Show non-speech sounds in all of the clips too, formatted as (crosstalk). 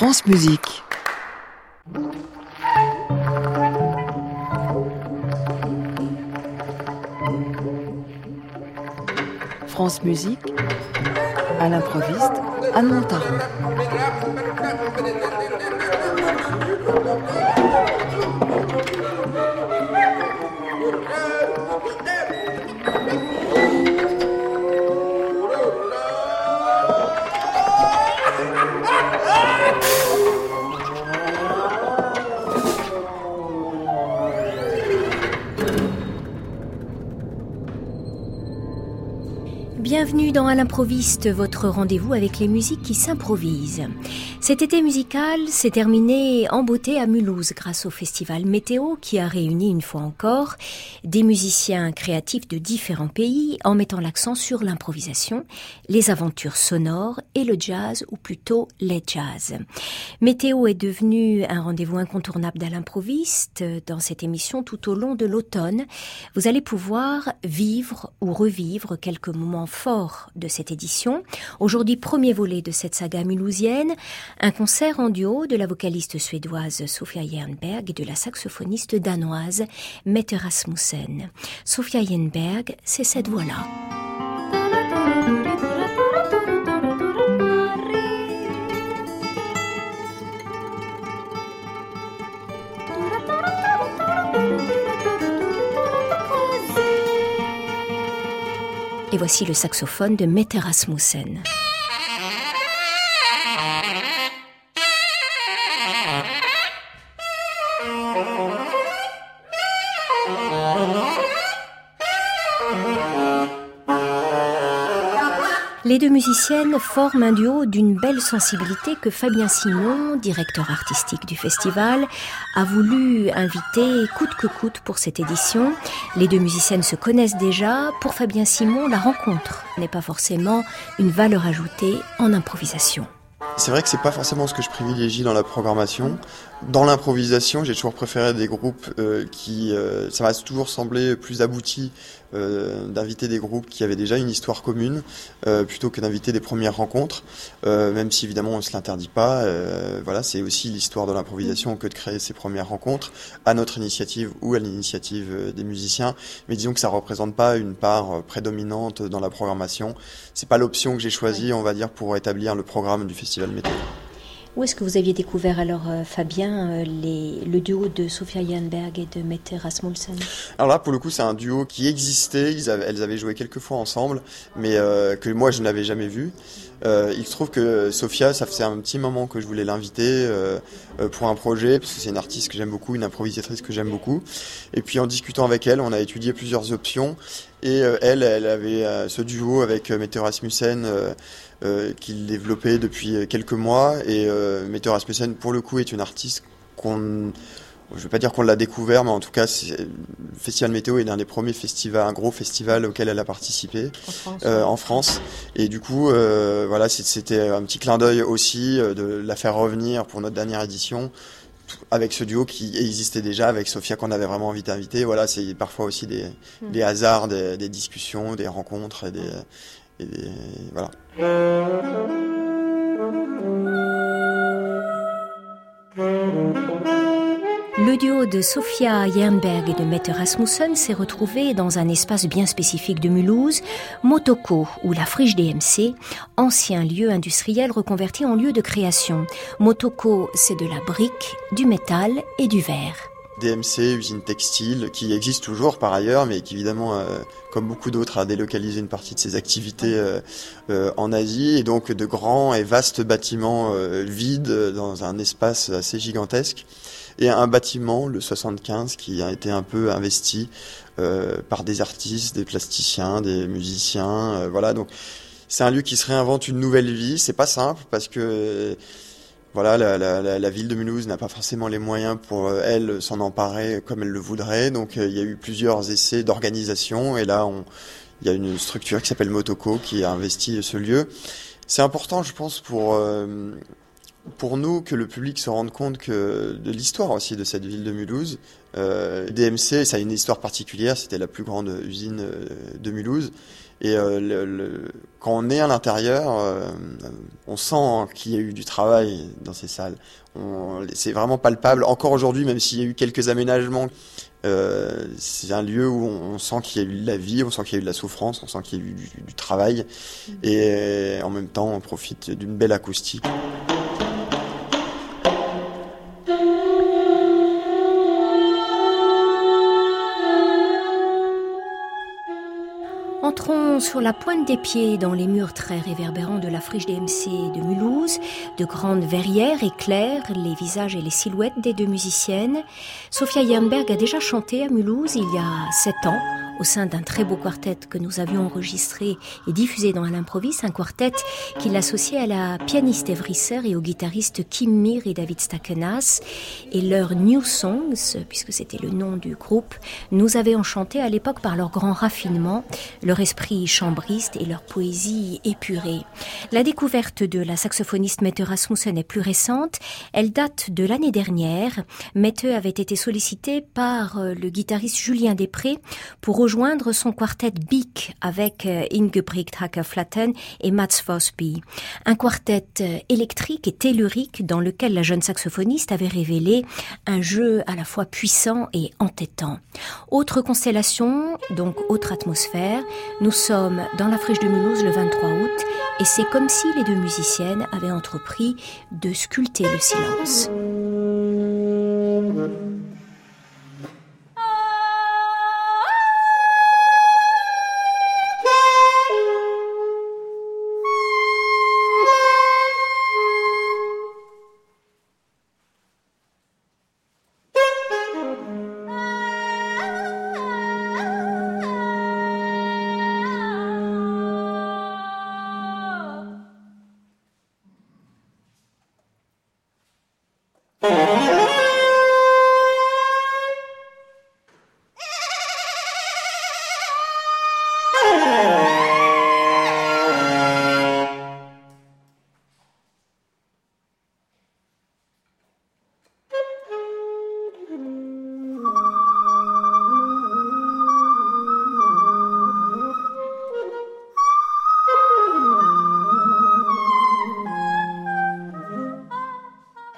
France Musique. France Musique, à l'improviste, Anne Montaron. Bienvenue dans À l'improviste, votre rendez-vous avec les musiques qui s'improvisent. Cet été musical s'est terminé en beauté à Mulhouse grâce au festival Météo qui a réuni une fois encore des musiciens créatifs de différents pays en mettant l'accent sur l'improvisation, les aventures sonores et le jazz ou plutôt les jazz. Météo est devenu un rendez-vous incontournable d'À l'improviste dans cette émission tout au long de l'automne. Vous allez pouvoir vivre ou revivre quelques moments forts de cette édition. Aujourd'hui, premier volet de cette saga mulhousienne, un concert en duo de la vocaliste suédoise Sofia Jernberg et de la saxophoniste danoise Mette Rasmussen. Sofia Jernberg, c'est cette voix-là. Et voici le saxophone de Mette Rasmussen. Les deux musiciennes forment un duo d'une belle sensibilité que Fabien Simon, directeur artistique du festival, a voulu inviter coûte que coûte pour cette édition. Les deux musiciennes se connaissent déjà. Pour Fabien Simon, la rencontre n'est pas forcément une valeur ajoutée en improvisation. C'est vrai que c'est pas forcément ce que je privilégie dans la programmation. Dans l'improvisation, j'ai toujours préféré des groupes euh, qui, euh, ça m'a toujours semblé plus abouti euh, d'inviter des groupes qui avaient déjà une histoire commune euh, plutôt que d'inviter des premières rencontres. Euh, même si évidemment on se l'interdit pas. euh, voilà, c'est aussi l'histoire de l'improvisation que de créer ces premières rencontres à notre initiative ou à l'initiative des musiciens. Mais disons que ça représente pas une part prédominante dans la programmation. C'est pas l'option que j'ai choisie, on va dire, pour établir le programme du festival météo. Où est-ce que vous aviez découvert alors, euh, Fabien, euh, le duo de Sofia Jernberg et de Mette Rasmussen? Alors là, pour le coup, c'est un duo qui existait. Elles avaient joué quelques fois ensemble, mais euh, que moi, je n'avais jamais vu. Il se trouve que Sofia, ça faisait un petit moment que je voulais l'inviter pour un projet, parce que c'est une artiste que j'aime beaucoup, une improvisatrice que j'aime beaucoup. Et puis en discutant avec elle, on a étudié plusieurs options. Et elle, elle avait ce duo avec Mette Rasmussen qu'il développait depuis quelques mois. Et euh, Mette Rasmussen, pour le coup, est une artiste qu'on je ne vais pas dire qu'on l'a découvert, mais en tout cas, le Festival Météo est l'un des premiers festivals, un gros festival auquel elle a participé en France euh, en France. Et du coup, euh, voilà, c'était un petit clin d'œil aussi euh, de la faire revenir pour notre dernière édition avec ce duo qui existait déjà, avec Sophia qu'on avait vraiment envie d'inviter. Voilà, c'est parfois aussi des, des hasards, des, des discussions, des rencontres et des, et des voilà. Le duo de Sofia Jernberg et de Mette Rasmussen s'est retrouvé dans un espace bien spécifique de Mulhouse, Motoko, ou la friche DMC, ancien lieu industriel reconverti en lieu de création. Motoko, c'est de la brique, du métal et du verre. DMC, usine textile, qui existe toujours par ailleurs, mais qui évidemment, euh, comme beaucoup d'autres, a délocalisé une partie de ses activités euh, euh, en Asie, et donc de grands et vastes bâtiments vides dans un espace assez gigantesque, et un bâtiment, le 75, qui a été un peu investi par des artistes, des plasticiens, des musiciens, voilà. Donc c'est un lieu qui se réinvente une nouvelle vie. C'est pas simple parce que voilà, la, ville de Mulhouse n'a pas forcément les moyens pour euh, elle s'en emparer comme elle le voudrait. Donc euh, il y a eu plusieurs essais d'organisation et là on, il y a une structure qui s'appelle Motoko qui a investi ce lieu. C'est important, je pense, pour euh, pour nous que le public se rende compte que de l'histoire aussi de cette ville de Mulhouse. DMC, ça a une histoire particulière. C'était la plus grande usine de Mulhouse. Et euh, le, le, quand on est à l'intérieur, euh, on sent qu'il y a eu du travail dans ces salles. C'est vraiment palpable. Encore aujourd'hui, même s'il y a eu quelques aménagements, euh, c'est un lieu où on, sent qu'il y a eu de la vie, on sent qu'il y a eu de la souffrance, on sent qu'il y a eu du, du travail. Mmh. Et en même temps, on profite d'une belle acoustique. Sur la pointe des pieds dans les murs très réverbérants de la friche DMC de Mulhouse. De grandes verrières éclairent les visages et les silhouettes des deux musiciennes. Sophia Jernberg a déjà chanté à Mulhouse il y a sept ans au sein d'un très beau quartet que nous avions enregistré et diffusé dans l'improviste, un quartet qui l'associait à la pianiste Evrisser et au guitariste Kim Mir et David Stakenas. Et leur New Songs, puisque c'était le nom du groupe, nous avait enchantés à l'époque par leur grand raffinement, leur esprit chambriste et leur poésie épurée. La découverte de la saxophoniste Mette Rasmussen est plus récente. Elle date de l'année dernière. Mette avait été sollicitée par euh, le guitariste Julien Després pour son quartet Bic avec euh, Ingebrigt Hacker-Flatten et Mats Vosby. Un quartet euh, électrique et tellurique dans lequel la jeune saxophoniste avait révélé un jeu à la fois puissant et entêtant. Autre constellation, donc autre atmosphère, nous sommes dans la friche de Mulhouse le 23 août et c'est comme si les deux musiciennes avaient entrepris de sculpter le silence.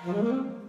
Uhum.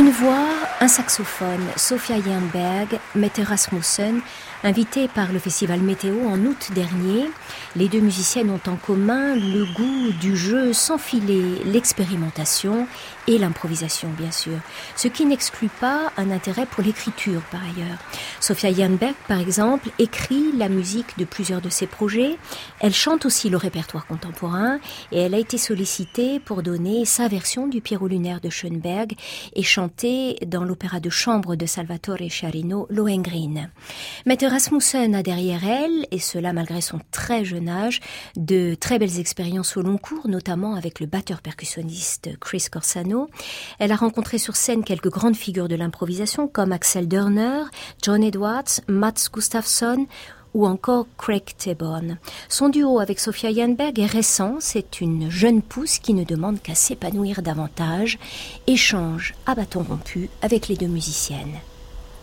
Une voix, un saxophone, Sophia Jernberg, Mette Rasmussen, Invitées par le festival Météo en août dernier, les deux musiciennes ont en commun le goût du jeu sans filet, l'expérimentation et l'improvisation, bien sûr, ce qui n'exclut pas un intérêt pour l'écriture par ailleurs. Sophia Janberg, par exemple, écrit la musique de plusieurs de ses projets, elle chante aussi le répertoire contemporain et elle a été sollicitée pour donner sa version du Pierrot lunaire de Schoenberg et chanter dans l'opéra de chambre de Salvatore Charino, Lohengrin. Mette Rasmussen a derrière elle, et cela malgré son très jeune âge, de très belles expériences au long cours, notamment avec le batteur percussionniste Chris Corsano. Elle a rencontré sur scène quelques grandes figures de l'improvisation comme Axel Dörner, John Edwards, Mats Gustafsson ou encore Craig Taborn. Son duo avec Sophia Janberg est récent, c'est une jeune pousse qui ne demande qu'à s'épanouir davantage, échange à bâton rompu avec les deux musiciennes.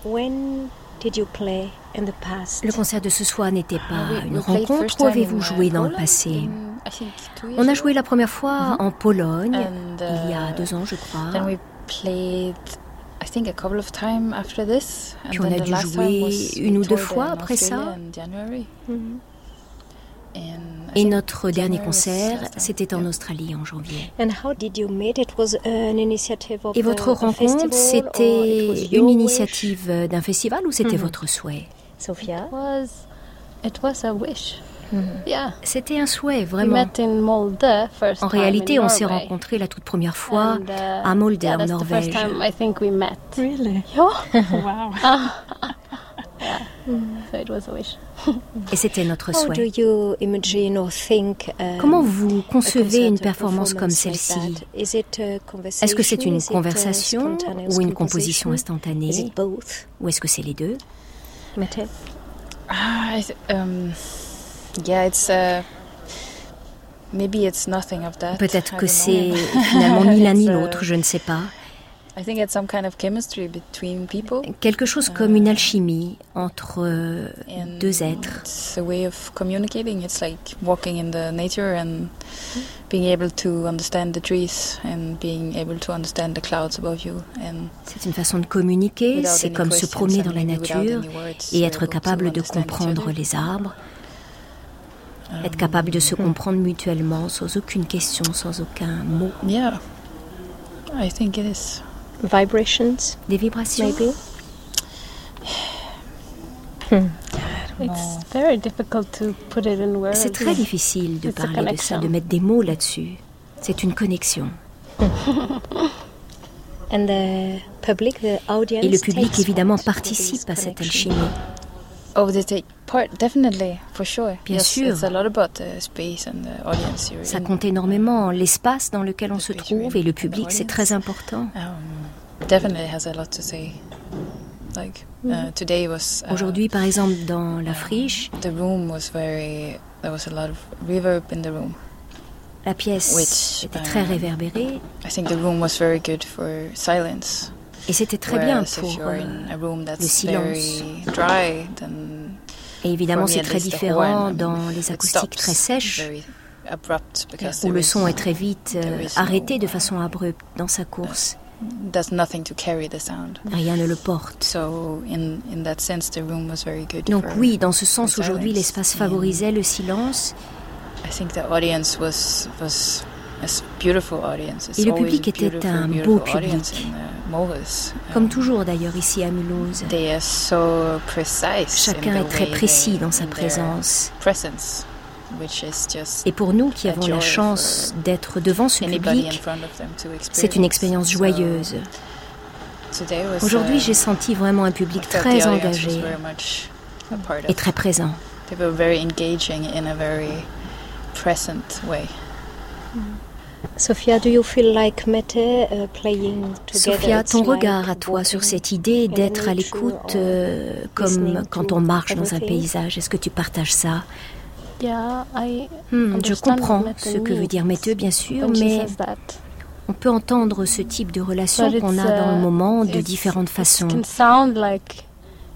When did you play in the past? Le concert de ce soir n'était pas Uh, we- une rencontre time avez-vous joué dans le passé? Years On a joué la première fois en Pologne, And, il y a uh, deux ans je crois. Then we played, I think, a couple of times after this. And Puis on then a the dû last time jouer une ou deux fois in après ça. Mhm. I Et notre dernier concert, c'était en. Australie en janvier. And how did you meet? It was an initiative of Et votre a rencontre, festival, or it c'était was une your wish? initiative d'un festival ou c'était Mhm. votre souhait? Sophia? Yeah. C'était un souhait, We vraiment. met in Molde first En time réalité, in on s'est Norway. rencontrés la toute première fois uh, à Molde, en Norvège. time I think we met. Really? (laughs) (laughs) Yeah. wow. So it was a wish. Et c'était notre souhait. you imagine or think? um, Comment vous concevez une a performance comme celle-ci that? Is it a conversation? Est-ce que c'est une a conversation ou une composition instantanée? It both? Ou est-ce que c'est les deux? Peut-être I que c'est finalement ni l'un ni uh, l'autre, je ne sais pas. I think it's some kind of chemistry between people. Quelque chose comme une alchimie entre euh, deux êtres. It's a way of communicating. It's like walking in the nature and being able to understand the trees and being able to understand the clouds above you and C'est une façon de communiquer, c'est comme se promener dans la nature et you're être capable de comprendre les arbres, être capable de se comprendre mutuellement sans aucune question, sans aucun mot. Yeah, I think it is. Vibrations, Des vibrations? Maybe? It's very difficult to put it in words. C'est très difficile de It's parler de ça, de mettre des mots là-dessus. C'est une connexion. (laughs) And the public, the audience Et le public, évidemment, participe this à cette connection. alchimie. Bien yes, sûr. It's a lot about the space and the audience you're Ça compte énormément, l'espace dans lequel on se trouve et le public, c'est très important. Definitely has a lot to say. Like today was Aujourd'hui, par exemple, dans la friche, the room was very. There was a lot of reverb in the room. la pièce était très réverbérée Et c'était très bien pour... euh, in a room that's silence. Et évidemment, c'est très différent dans les acoustiques très sèches, où le son est très vite euh, arrêté de uh, façon abrupte dans sa course. Sound. Rien ne le porte. Donc oui, dans ce sens, aujourd'hui, l'espace favorisait le silence Et le public était un beau public. the Mulhouse. comme toujours d'ailleurs ici à Mulhouse. Chacun est très précis dans sa présence. Et pour nous qui a avons la chance d'être devant ce public, c'est une expérience joyeuse. Aujourd'hui, uh, j'ai senti vraiment un public très engagé et très présent. Sophia, do you feel like Mette uh, playing together? Sophia, It's ton regard à toi sur cette idée d'être à l'écoute euh, comme quand on marche dans un paysage, est-ce que tu partages ça? Yeah, I Hmm, Je understand comprends ce que veut dire Mette, bien sûr, mais on peut entendre ce type de relation qu'on a dans le uh, moment de différentes façons. It can sound like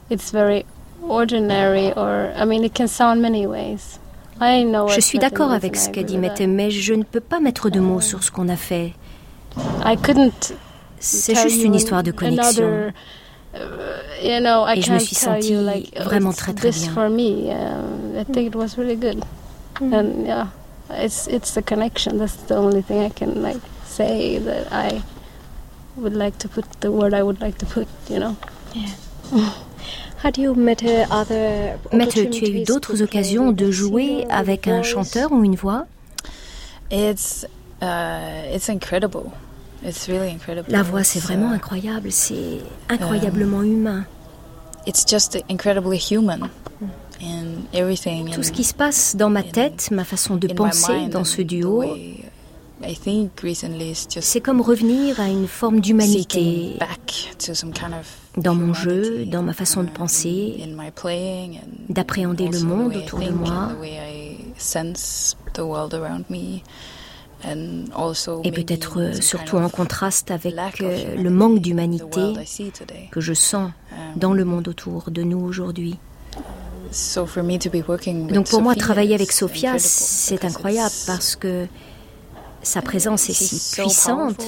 it's very ordinary, or I mean, it can sound many ways. I know. Je suis d'accord avec ce I qu'a dit Mette, mais je ne peux pas mettre de mots sur ce qu'on a fait. C'est juste you une histoire de connexion. Uh, you know, I Et je me suis sentie like vraiment très, très this bien. for me. Um, I think it was really good, and yeah, it's it's the connection. That's the only thing I can like say that I would like to put the word I would like to put. You know. Had (laughs) met uh, tu as eu d'autres occasions de jouer avec un chanteur ou une voix? It's uh, it's incredible. It's really incredible. La voix, c'est It's, vraiment incroyable, c'est incroyablement humain. It's just incredibly human in everything. Tout ce qui se passe dans ma tête, ma façon de penser dans ce duo, c'est comme revenir à une forme d'humanité dans mon jeu, dans ma façon de penser, d'appréhender le monde autour de moi. et peut-être euh, surtout en contraste avec euh, le manque d'humanité que je sens dans le monde autour de nous aujourd'hui. Donc pour moi, travailler avec Sophia, c'est incroyable parce que sa présence est si puissante.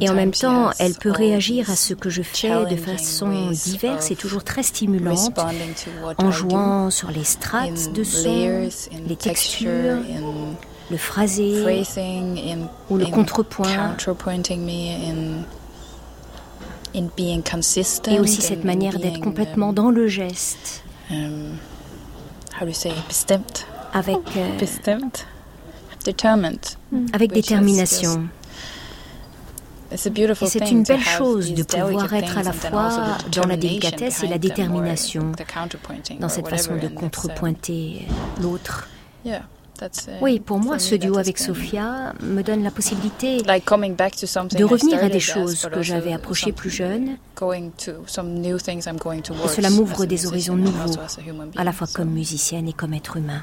et en même temps, elle peut réagir à ce que je fais de façon diverse et toujours très stimulante en jouant sur les strates de son, les texture, textures, le phrasé ou le in contrepoint. et aussi cette manière d'être complètement um, dans le geste. um, how do you say bestemt, avec, euh. Avec which is détermination. It's a beautiful Et c'est thing une to belle chose de pouvoir être à la fois dans la determination délicatesse et la détermination dans cette façon de contrepointer l'autre. yeah, that's, Oui, pour moi, for ce duo avec Sophia me donne la possibilité like coming back to something de I revenir à des choses que j'avais approchées plus jeune. going to some new things I'm going Et cela m'ouvre as a des horizons musician and nouveaux, also as a human à la being, fois comme musicienne et comme être humain.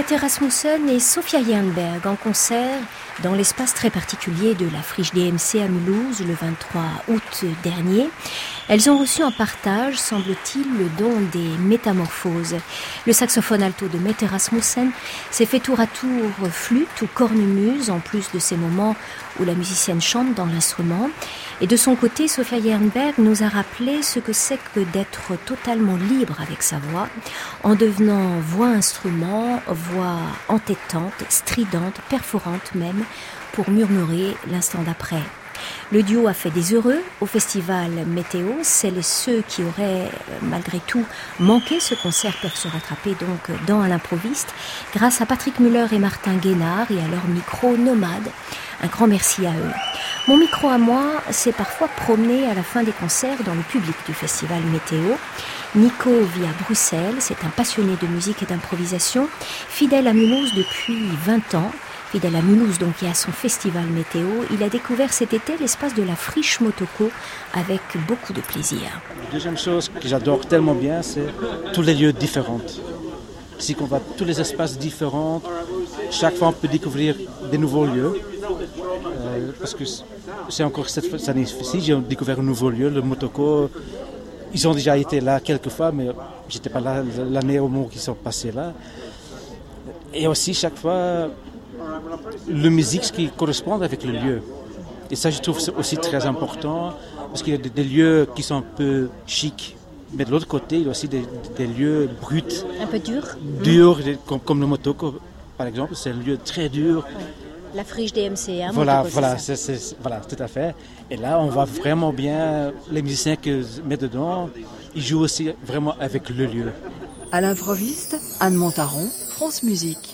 Mette Rasmussen et Sofia Jernberg en concert dans l'espace très particulier de la friche DMC à Mulhouse le 23 août dernier. Elles ont reçu en partage, semble-t-il, le don des métamorphoses. Le saxophone alto de Mette Rasmussen s'est fait tour à tour flûte ou cornemuse, en plus de ces moments où la musicienne chante dans l'instrument. Et de son côté, Sophia Jernberg nous a rappelé ce que c'est que d'être totalement libre avec sa voix, en devenant voix-instrument, voix entêtante, stridente, perforante même, pour murmurer l'instant d'après. Le duo a fait des heureux au festival Météo. Celles et ceux qui auraient malgré tout manqué ce concert peuvent se rattraper donc dans l'improviste grâce à Patrick Muller et Martin Guénard et à leur micro nomade. Un grand merci à eux. Mon micro à moi s'est parfois promené à la fin des concerts dans le public du festival Météo. Nico vit à Bruxelles, c'est un passionné de musique et d'improvisation, fidèle à Mulhouse depuis 20 ans. Fidèle à Mulhouse, donc, et à son festival météo, il a découvert cet été l'espace de la friche Motoko avec beaucoup de plaisir. La deuxième chose que j'adore tellement bien, c'est tous les lieux différents. Ici, qu'on va tous les espaces différents, chaque fois on peut découvrir des nouveaux lieux. Euh, parce que c'est encore cette année-ci, j'ai découvert un nouveau lieu, le Motoko. Ils ont déjà été là quelques fois, mais j'étais pas là l'année au moment où ils sont passés là. Et aussi, chaque fois, le musique qui correspond avec le lieu. Et ça, je trouve aussi très important, parce qu'il y a des, lieux qui sont un peu chics, mais de l'autre côté, il y a aussi des, lieux bruts. Un peu durs Durs, comme, le Motoko, par exemple, c'est un lieu très dur. La friche DMC, hein, voilà, voilà, c'est, voilà, tout à fait. Et là, on voit vraiment bien les musiciens que mettent dedans. Ils jouent aussi vraiment avec le lieu. À l'improviste, Anne Montaron, France Musique.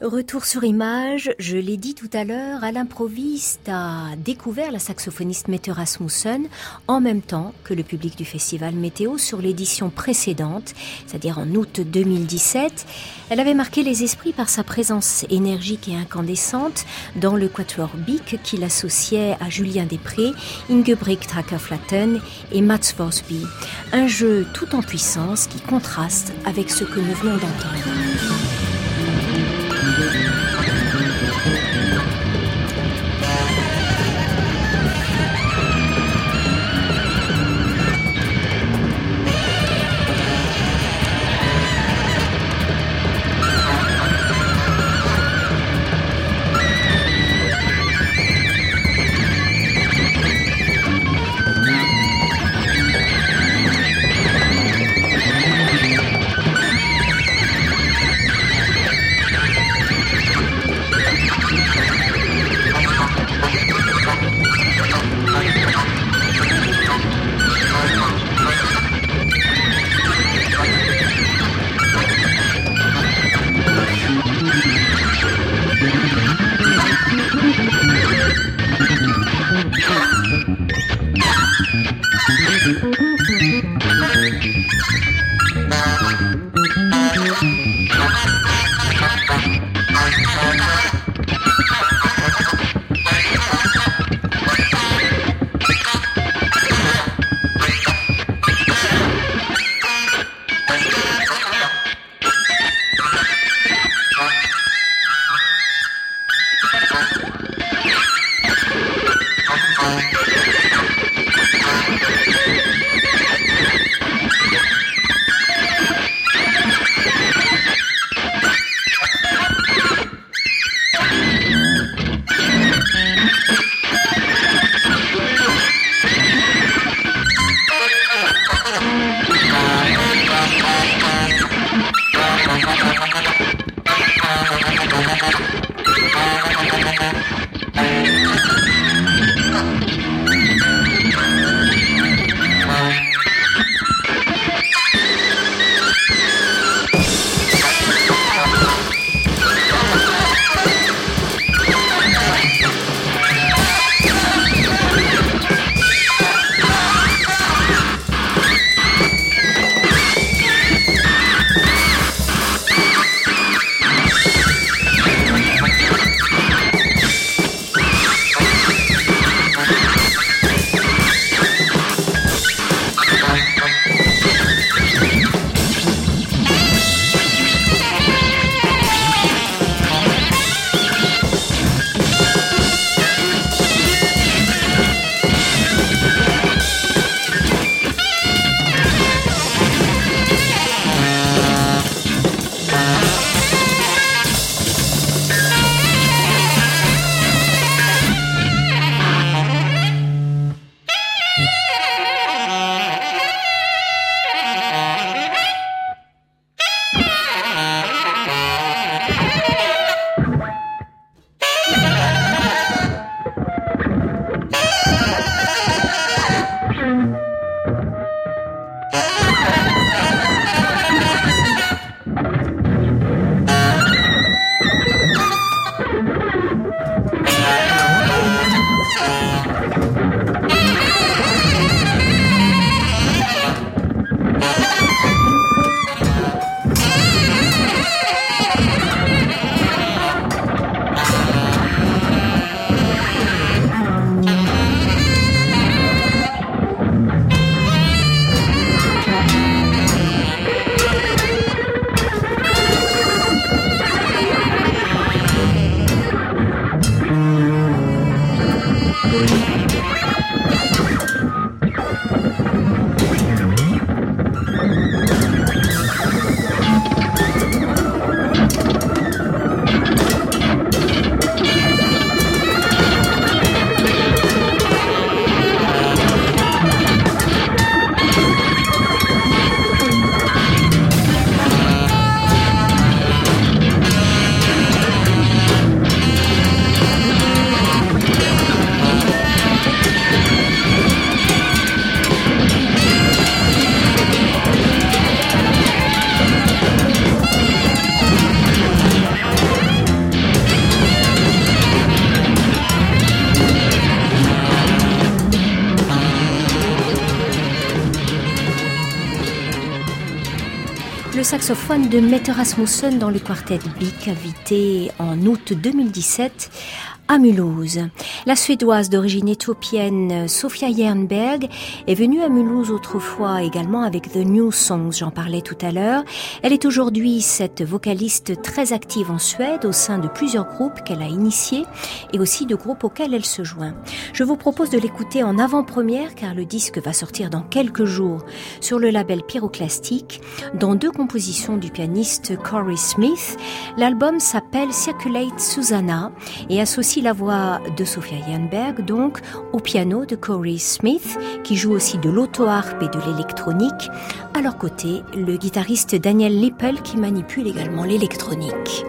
Retour sur image, je l'ai dit tout à l'heure, à l'improviste a découvert la saxophoniste Mette Rasmussen en même temps que le public du festival Météo sur l'édition précédente, c'est-à-dire en août 2017. Elle avait marqué les esprits par sa présence énergique et incandescente dans le quatuor Bic qui l'associait à Julien Després, Ingebrigt Tracker-Flatten et Mats Vosby. Un jeu tout en puissance qui contraste avec ce que nous venons d'entendre. Thank you. Saxophone de Mette Rasmussen dans le quartet Bic, invité en août 2017 à Mulhouse. La Suédoise d'origine éthiopienne Sofia Jernberg est venue à Mulhouse autrefois également avec The New Songs, j'en parlais tout à l'heure. Elle est aujourd'hui cette vocaliste très active en Suède au sein de plusieurs groupes qu'elle a initiés et aussi de groupes auxquels elle se joint. Je vous propose de l'écouter en avant-première car le disque va sortir dans quelques jours sur le label Pyroclastique dans deux compositions du pianiste Corey Smith. L'album s'appelle Circulate Susanna et associe la voix de Sophia Janberg, donc au piano de Corey Smith, qui joue aussi de l'auto-harpe et de l'électronique. À leur côté, le guitariste Daniel Lippel qui manipule également l'électronique.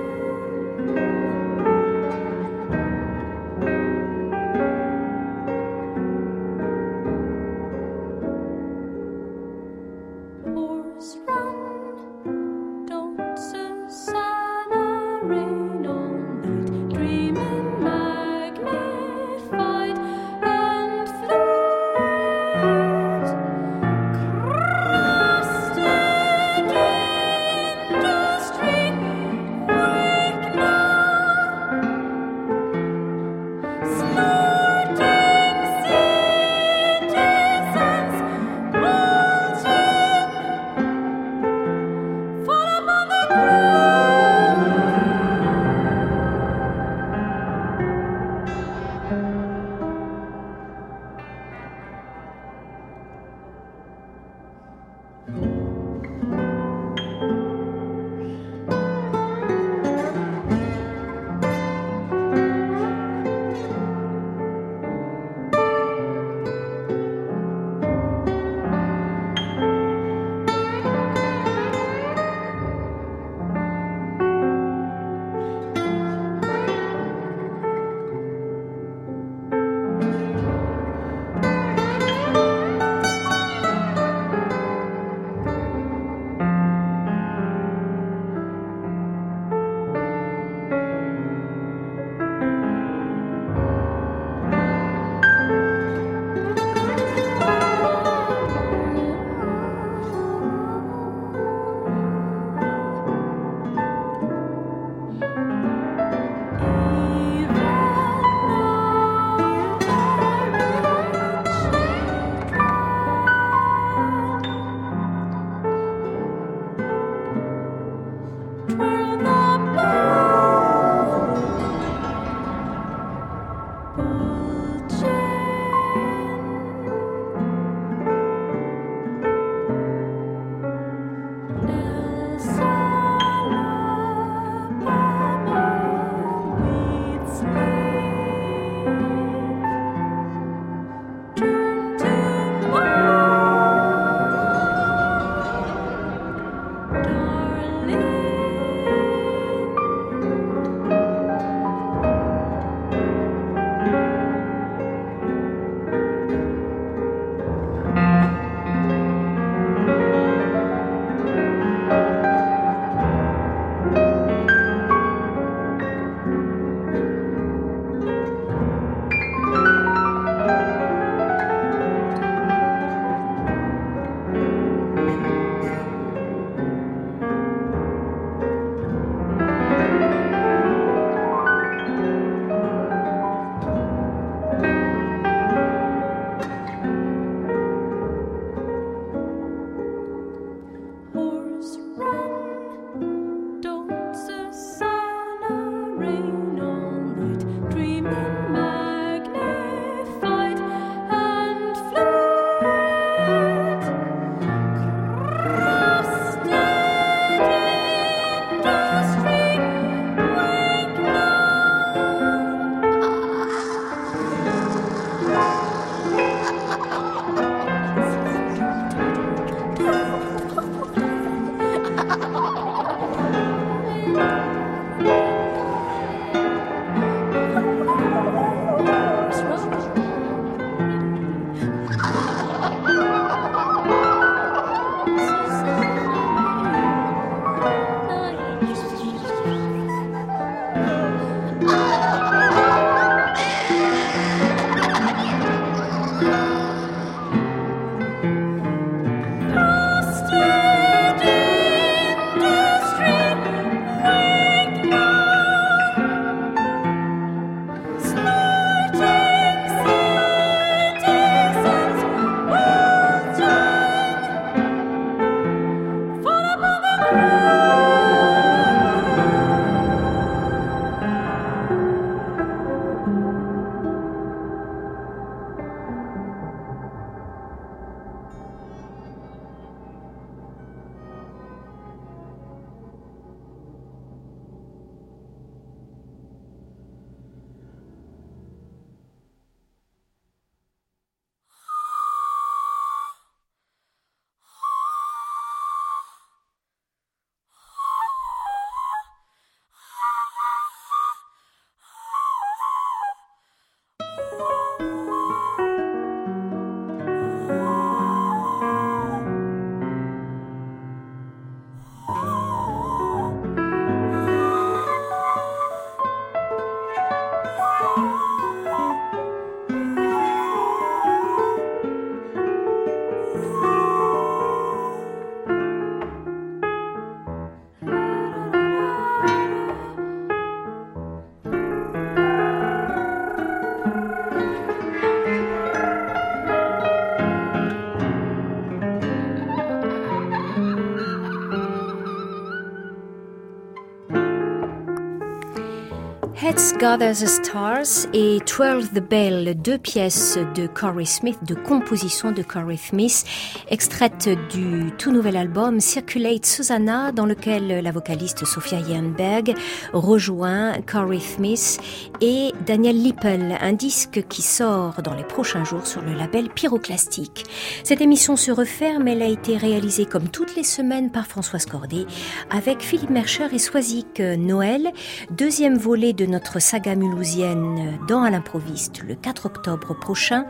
Gather the Stars et Twirl the Bell, deux pièces de Corey Smith, de composition de Corey Smith, extraites du tout nouvel album Circulate Susanna, dans lequel la vocaliste Sophia Jernberg rejoint Corey Smith et Daniel Lippel, un disque qui sort dans les prochains jours sur le label Pyroclastique. Cette émission se referme, elle a été réalisée comme toutes les semaines par Françoise Cordet, avec Philippe Mercher et Soisic Noël, deuxième volet de notre saga mulhousienne dans à l'improviste le 4 octobre prochain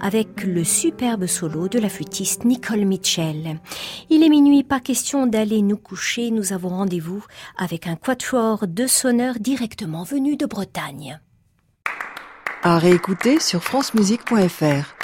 avec le superbe solo de la flûtiste Nicole Mitchell. Il est minuit, pas question d'aller nous coucher, nous avons rendez-vous avec un quatuor de sonneurs directement venu de Bretagne. À réécouter sur francemusique.fr.